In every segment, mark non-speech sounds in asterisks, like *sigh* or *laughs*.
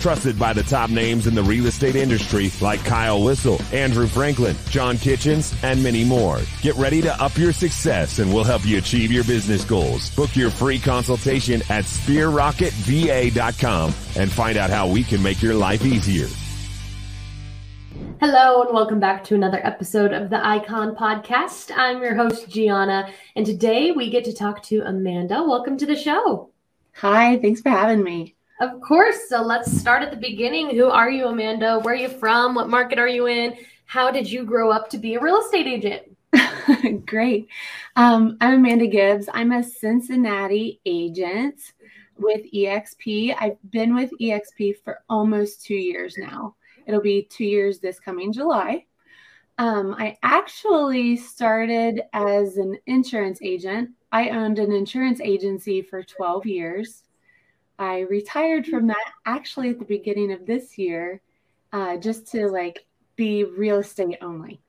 Trusted by the top names in the real estate industry like Kyle Whissel, Andrew Franklin, John Kitchens, and many more. Get ready to up your success and we'll help you achieve your business goals. Book your free consultation at sphererocketva.com and find out how we can make your life easier. Hello and welcome back to another episode of the Icon Podcast. I'm your host, Gianna, and today we get to talk to Amanda. Welcome to the show. Hi, thanks for having me. Of course. So let's start at the beginning. Who are you, Amanda? Where are you from? What market are you in? How did you grow up to be a real estate agent? *laughs* Great. Um, I'm Amanda Gibbs. I'm a Cincinnati agent with EXP. I've been with EXP for almost two years now. It'll be two years this coming July. Um, I actually started as an insurance agent. I owned an insurance agency for 12 years. I retired from that actually at the beginning of this year, uh, just to like be real estate only.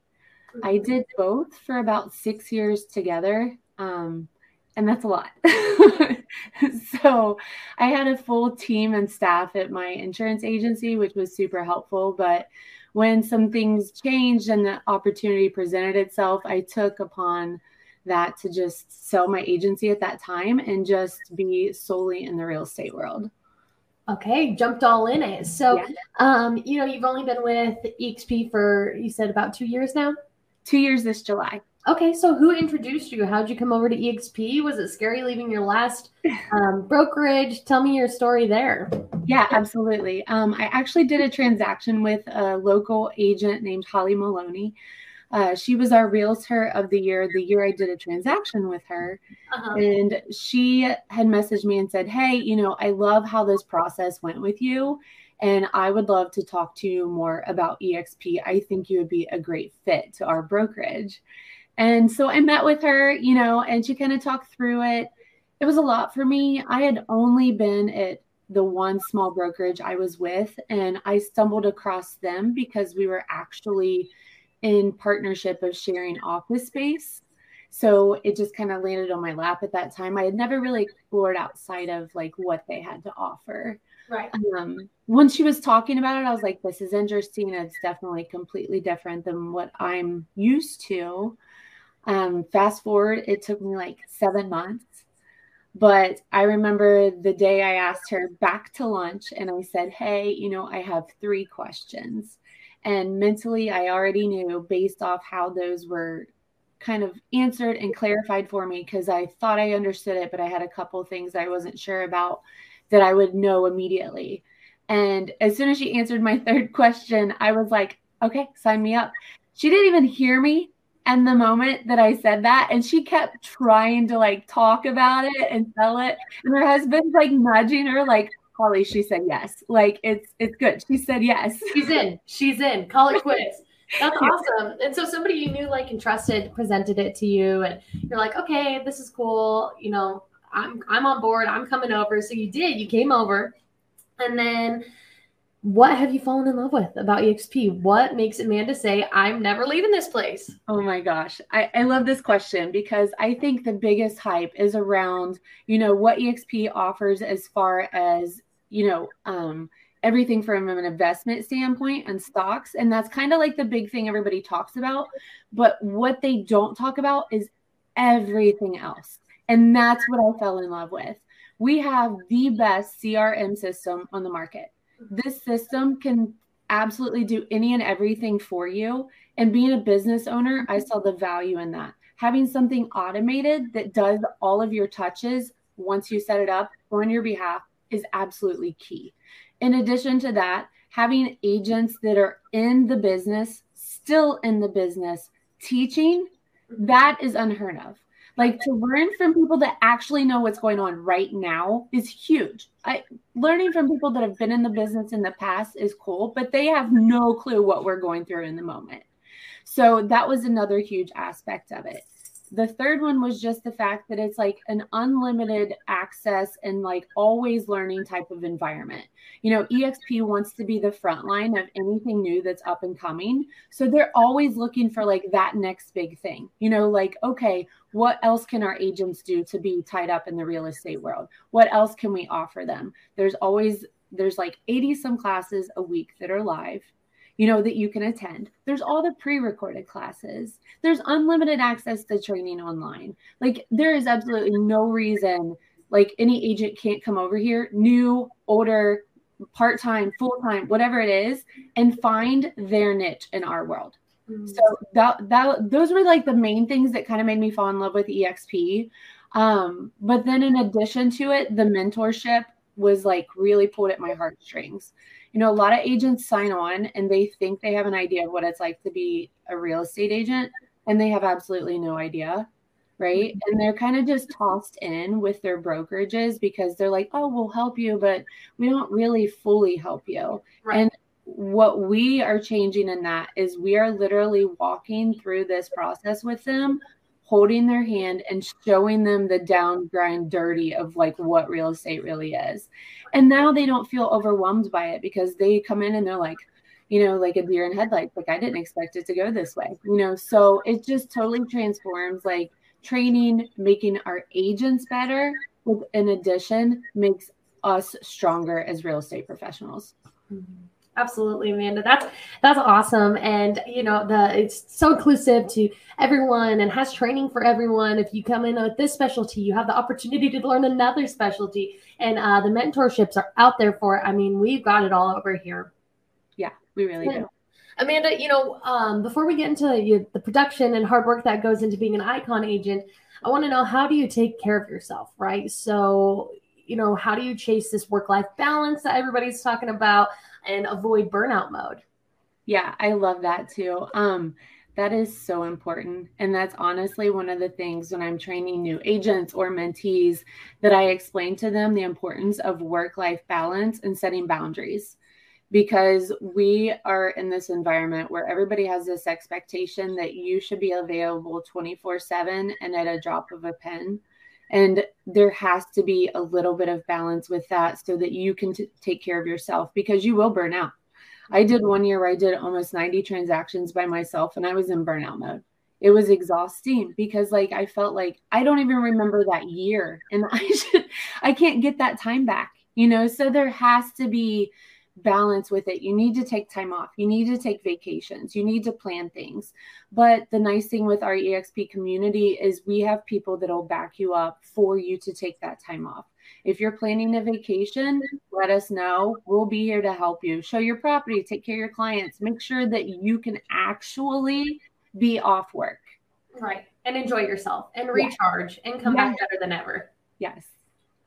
I did both for about six years together. Um, and that's a lot. *laughs* so I had a full team and staff at my insurance agency, which was super helpful. But when some things changed and the opportunity presented itself, I took upon that to just sell my agency at that time and just be solely in the real estate world. Okay, jumped all in it. So, yeah. um, you know, you've only been with EXP for you said about two years now. Two years this July. Okay, so who introduced you? How'd you come over to EXP? Was it scary leaving your last um, *laughs* brokerage? Tell me your story there. Yeah, absolutely. Um, I actually did a transaction with a local agent named Holly Maloney. Uh, she was our realtor of the year, the year I did a transaction with her. Uh-huh. And she had messaged me and said, Hey, you know, I love how this process went with you. And I would love to talk to you more about EXP. I think you would be a great fit to our brokerage. And so I met with her, you know, and she kind of talked through it. It was a lot for me. I had only been at the one small brokerage I was with, and I stumbled across them because we were actually in partnership of sharing office space. So it just kind of landed on my lap at that time. I had never really explored outside of like what they had to offer. Right. Um, when she was talking about it, I was like, this is interesting. It's definitely completely different than what I'm used to. Um, fast forward, it took me like seven months. But I remember the day I asked her back to lunch and I said, Hey, you know, I have three questions. And mentally, I already knew based off how those were kind of answered and clarified for me because I thought I understood it, but I had a couple things I wasn't sure about that I would know immediately. And as soon as she answered my *laughs* third question, I was like, okay, sign me up. She didn't even hear me and the moment that I said that, and she kept trying to like talk about it and sell it, and her husband's like nudging her, like, Holly, she said yes. Like it's it's good. She said yes. She's in. She's in. Call it quits. *laughs* That's awesome. And so somebody you knew, like, and trusted, presented it to you, and you're like, okay, this is cool. You know, I'm I'm on board. I'm coming over. So you did. You came over, and then what have you fallen in love with about EXP? What makes Amanda say, I'm never leaving this place? Oh my gosh. I, I love this question because I think the biggest hype is around, you know, what EXP offers as far as, you know, um, everything from an investment standpoint and stocks. And that's kind of like the big thing everybody talks about. But what they don't talk about is everything else. And that's what I fell in love with. We have the best CRM system on the market this system can absolutely do any and everything for you. And being a business owner, I saw the value in that. Having something automated that does all of your touches once you set it up on your behalf is absolutely key. In addition to that, having agents that are in the business, still in the business, teaching, that is unheard of. Like to learn from people that actually know what's going on right now is huge. I learning from people that have been in the business in the past is cool, but they have no clue what we're going through in the moment. So that was another huge aspect of it. The third one was just the fact that it's like an unlimited access and like always learning type of environment. You know, EXP wants to be the front line of anything new that's up and coming. So they're always looking for like that next big thing. You know, like, okay, what else can our agents do to be tied up in the real estate world? What else can we offer them? There's always there's like 80 some classes a week that are live you know, that you can attend. There's all the pre recorded classes, there's unlimited access to training online. Like, there is absolutely no reason like any agent can't come over here, new, older, part time, full time, whatever it is, and find their niche in our world. Mm-hmm. So that that those were like the main things that kind of made me fall in love with EXP. Um, but then in addition to it, the mentorship was like really pulled at my heartstrings you know, a lot of agents sign on and they think they have an idea of what it's like to be a real estate agent, and they have absolutely no idea. Right. Mm-hmm. And they're kind of just tossed in with their brokerages because they're like, oh, we'll help you, but we don't really fully help you. Right. And what we are changing in that is we are literally walking through this process with them holding their hand and showing them the down grind dirty of like what real estate really is. And now they don't feel overwhelmed by it because they come in and they're like, you know, like a deer in headlights. Like I didn't expect it to go this way, you know. So it just totally transforms like training, making our agents better, in addition, makes us stronger as real estate professionals. Mm-hmm. Absolutely, Amanda. That's that's awesome, and you know the it's so inclusive to everyone and has training for everyone. If you come in with this specialty, you have the opportunity to learn another specialty, and uh, the mentorships are out there for it. I mean, we've got it all over here. Yeah, we really yeah. do. Amanda, you know, um, before we get into you, the production and hard work that goes into being an icon agent, I want to know how do you take care of yourself, right? So, you know, how do you chase this work life balance that everybody's talking about? And avoid burnout mode. Yeah, I love that too. Um, that is so important. And that's honestly one of the things when I'm training new agents or mentees that I explain to them the importance of work life balance and setting boundaries. Because we are in this environment where everybody has this expectation that you should be available 24 7 and at a drop of a pen. And there has to be a little bit of balance with that so that you can t- take care of yourself because you will burn out. I did mm-hmm. one year where I did almost 90 transactions by myself and I was in burnout mode. It was exhausting because like I felt like I don't even remember that year and *laughs* I should I can't get that time back, you know? So there has to be balance with it. You need to take time off. You need to take vacations. You need to plan things. But the nice thing with our EXP community is we have people that'll back you up for you to take that time off. If you're planning a vacation, let us know. We'll be here to help you. Show your property, take care of your clients, make sure that you can actually be off work. Right. And enjoy yourself and recharge yeah. and come yeah. back better than ever. Yes.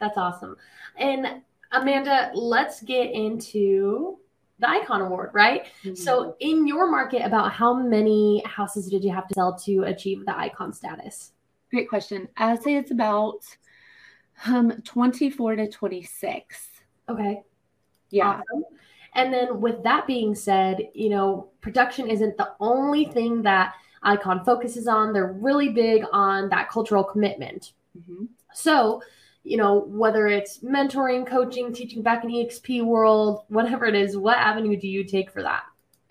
That's awesome. And Amanda, let's get into the Icon Award, right? Mm-hmm. So, in your market, about how many houses did you have to sell to achieve the Icon status? Great question. I'd say it's about um, 24 to 26. Okay. Yeah. Awesome. And then, with that being said, you know, production isn't the only thing that Icon focuses on. They're really big on that cultural commitment. Mm-hmm. So, you know, whether it's mentoring, coaching, teaching back in EXP world, whatever it is, what avenue do you take for that? *laughs*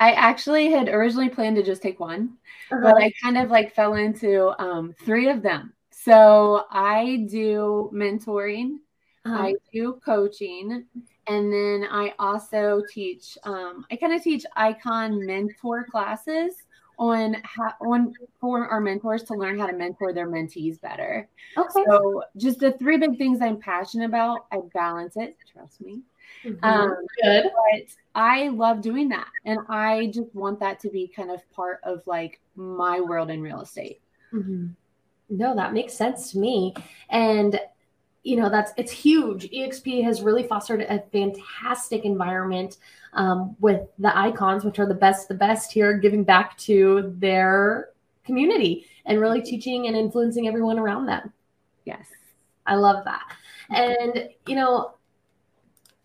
I actually had originally planned to just take one, uh-huh. but I kind of like fell into um, three of them. So I do mentoring, uh-huh. I do coaching, and then I also teach. Um, I kind of teach icon mentor classes on how on for our mentors to learn how to mentor their mentees better. Okay. So just the three big things I'm passionate about, I balance it. Trust me. Mm-hmm. Um, Good. But I love doing that, and I just want that to be kind of part of like my world in real estate. Mm-hmm. No, that makes sense to me, and you know that's it's huge. Exp has really fostered a fantastic environment um, with the icons which are the best the best here giving back to their community and really teaching and influencing everyone around them. Yes. I love that. And you know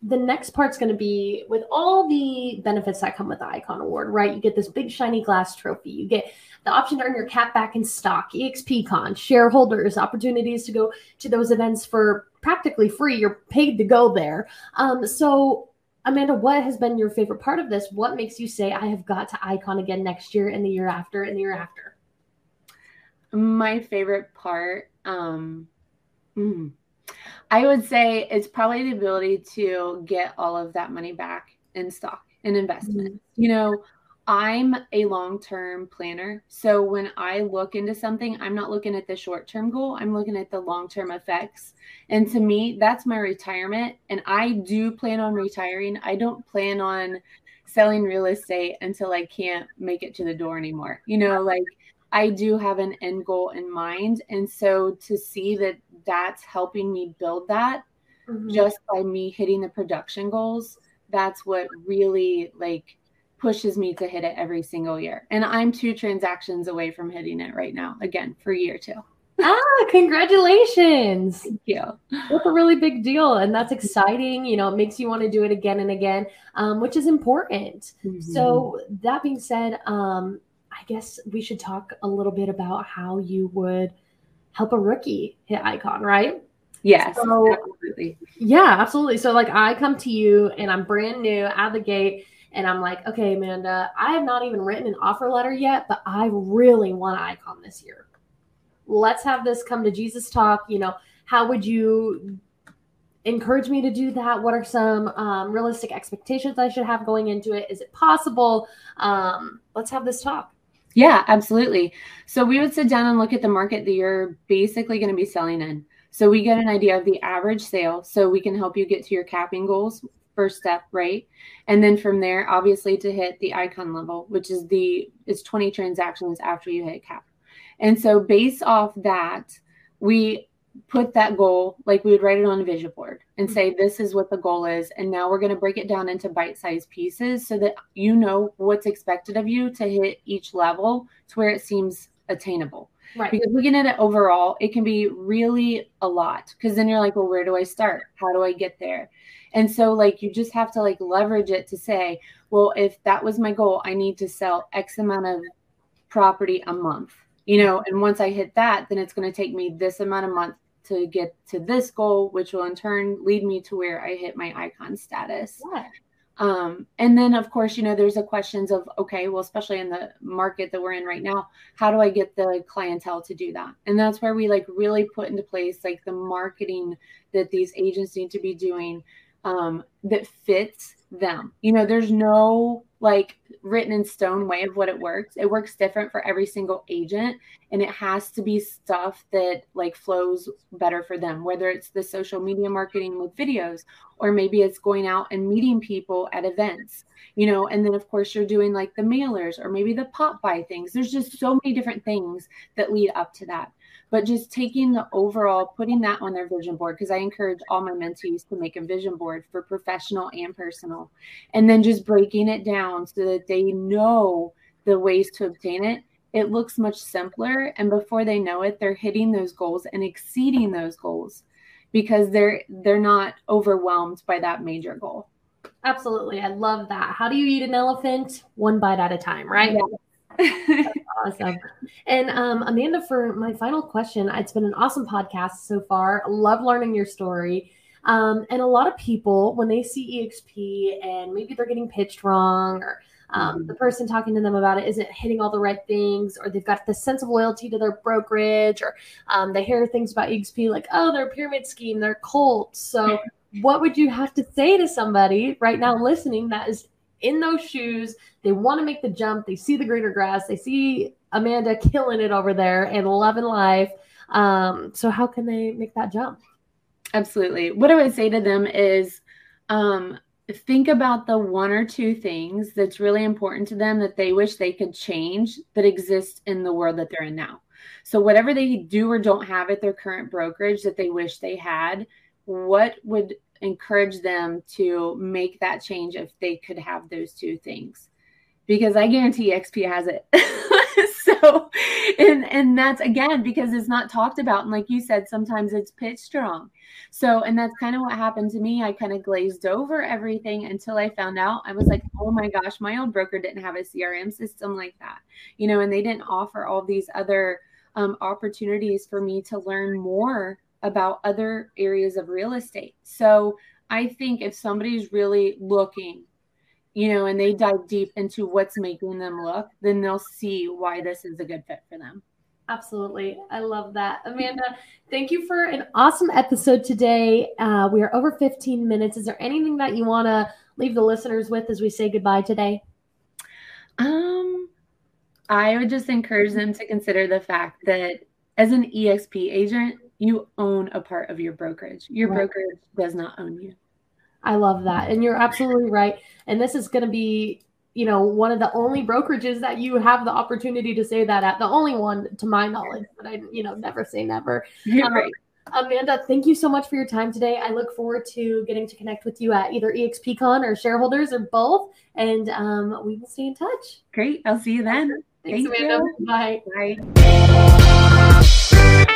the next part's going to be with all the benefits that come with the Icon Award, right? You get this big shiny glass trophy. You get the option to earn your cap back in stock, EXPCon, shareholders, opportunities to go to those events for practically free. You're paid to go there. Um, so, Amanda, what has been your favorite part of this? What makes you say, I have got to Icon again next year and the year after and the year after? My favorite part, um, mm, I would say it's probably the ability to get all of that money back in stock and investment. Mm-hmm. You know, I'm a long term planner. So when I look into something, I'm not looking at the short term goal, I'm looking at the long term effects. And to me, that's my retirement. And I do plan on retiring. I don't plan on selling real estate until I can't make it to the door anymore. You know, like I do have an end goal in mind. And so to see that that's helping me build that mm-hmm. just by me hitting the production goals, that's what really like pushes me to hit it every single year. And I'm two transactions away from hitting it right now, again, for year two. ah, congratulations. *laughs* Thank you. That's a really big deal. And that's exciting. You know, it makes you want to do it again and again, um, which is important. Mm-hmm. So, that being said, um, I guess we should talk a little bit about how you would help a rookie hit icon, right? Yes, so, absolutely. Yeah, absolutely. So like I come to you and I'm brand new out of the gate and I'm like, okay, Amanda, I have not even written an offer letter yet, but I really want icon this year. Let's have this come to Jesus talk. You know, how would you encourage me to do that? What are some um, realistic expectations I should have going into it? Is it possible? Um, let's have this talk. Yeah, absolutely. So we would sit down and look at the market that you're basically going to be selling in. So we get an idea of the average sale. So we can help you get to your capping goals, first step, right? And then from there, obviously to hit the icon level, which is the it's 20 transactions after you hit cap. And so based off that, we put that goal like we would write it on a vision board and mm-hmm. say this is what the goal is and now we're going to break it down into bite-sized pieces so that you know what's expected of you to hit each level to where it seems attainable. Right. Because looking at it overall it can be really a lot because then you're like well where do i start? How do i get there? And so like you just have to like leverage it to say well if that was my goal i need to sell x amount of property a month you know and once i hit that then it's going to take me this amount of month to get to this goal, which will in turn lead me to where I hit my icon status. Yeah. Um, and then, of course, you know, there's the questions of, okay, well, especially in the market that we're in right now, how do I get the clientele to do that? And that's where we like really put into place like the marketing that these agents need to be doing um, that fits them. You know, there's no like written in stone way of what it works. It works different for every single agent and it has to be stuff that like flows better for them, whether it's the social media marketing with videos or maybe it's going out and meeting people at events. You know, and then of course you're doing like the mailers or maybe the pop by things. There's just so many different things that lead up to that but just taking the overall, putting that on their vision board, because I encourage all my mentees to make a vision board for professional and personal, and then just breaking it down so that they know the ways to obtain it. It looks much simpler. And before they know it, they're hitting those goals and exceeding those goals because they're they're not overwhelmed by that major goal. Absolutely. I love that. How do you eat an elephant? One bite at a time, right? Yeah *laughs* awesome. And um, Amanda, for my final question, it's been an awesome podcast so far. Love learning your story. Um, and a lot of people, when they see EXP and maybe they're getting pitched wrong or um, the person talking to them about it isn't hitting all the right things, or they've got this sense of loyalty to their brokerage, or um, they hear things about EXP like, oh, they're a pyramid scheme, they're cult. So, *laughs* what would you have to say to somebody right now listening that is in those shoes. They want to make the jump. They see the greener grass. They see Amanda killing it over there and loving life. Um, so how can they make that jump? Absolutely. What I would say to them is um, think about the one or two things that's really important to them that they wish they could change that exist in the world that they're in now. So whatever they do or don't have at their current brokerage that they wish they had, what would encourage them to make that change if they could have those two things because I guarantee XP has it. *laughs* *laughs* so, and and that's again because it's not talked about, and like you said, sometimes it's pitch strong. So, and that's kind of what happened to me. I kind of glazed over everything until I found out. I was like, oh my gosh, my old broker didn't have a CRM system like that, you know, and they didn't offer all these other um, opportunities for me to learn more about other areas of real estate. So, I think if somebody's really looking you know, and they dive deep into what's making them look, then they'll see why this is a good fit for them. Absolutely. I love that. Amanda, thank you for an awesome episode today. Uh, we are over 15 minutes. Is there anything that you want to leave the listeners with as we say goodbye today? Um, I would just encourage them to consider the fact that as an EXP agent, you own a part of your brokerage. Your right. brokerage does not own you. I love that. And you're absolutely right. And this is going to be, you know, one of the only brokerages that you have the opportunity to say that at. The only one to my knowledge, but I, you know, never say never. Um, right. Amanda, thank you so much for your time today. I look forward to getting to connect with you at either EXPCon or shareholders or both. And um, we will stay in touch. Great. I'll see you then. Thanks, thank Amanda. You. Bye. Bye.